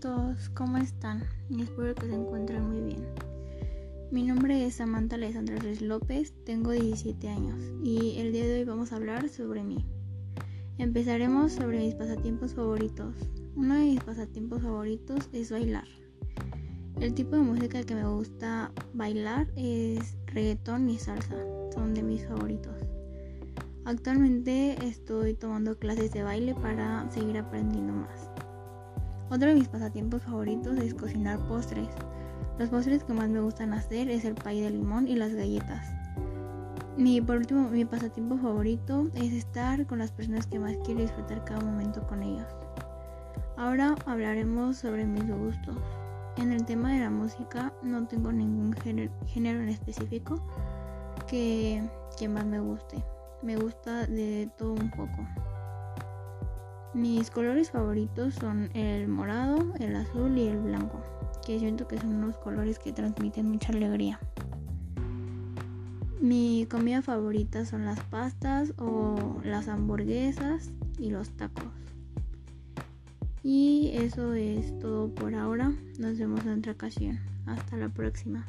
todos, ¿cómo están? Espero que se encuentren muy bien. Mi nombre es Samantha Alessandra Reyes López, tengo 17 años y el día de hoy vamos a hablar sobre mí. Empezaremos sobre mis pasatiempos favoritos. Uno de mis pasatiempos favoritos es bailar. El tipo de música que me gusta bailar es reggaetón y salsa, son de mis favoritos. Actualmente estoy tomando clases de baile para seguir aprendiendo más. Otro de mis pasatiempos favoritos es cocinar postres. Los postres que más me gustan hacer es el pay de limón y las galletas. Y por último, mi pasatiempo favorito es estar con las personas que más quiero disfrutar cada momento con ellos. Ahora hablaremos sobre mis gustos. En el tema de la música no tengo ningún género, en específico que, que más me guste me gusta de todo un poco. Mis colores favoritos son el morado, el azul y el blanco, que siento que son unos colores que transmiten mucha alegría. Mi comida favorita son las pastas o las hamburguesas y los tacos. Y eso es todo por ahora. Nos vemos en otra ocasión. Hasta la próxima.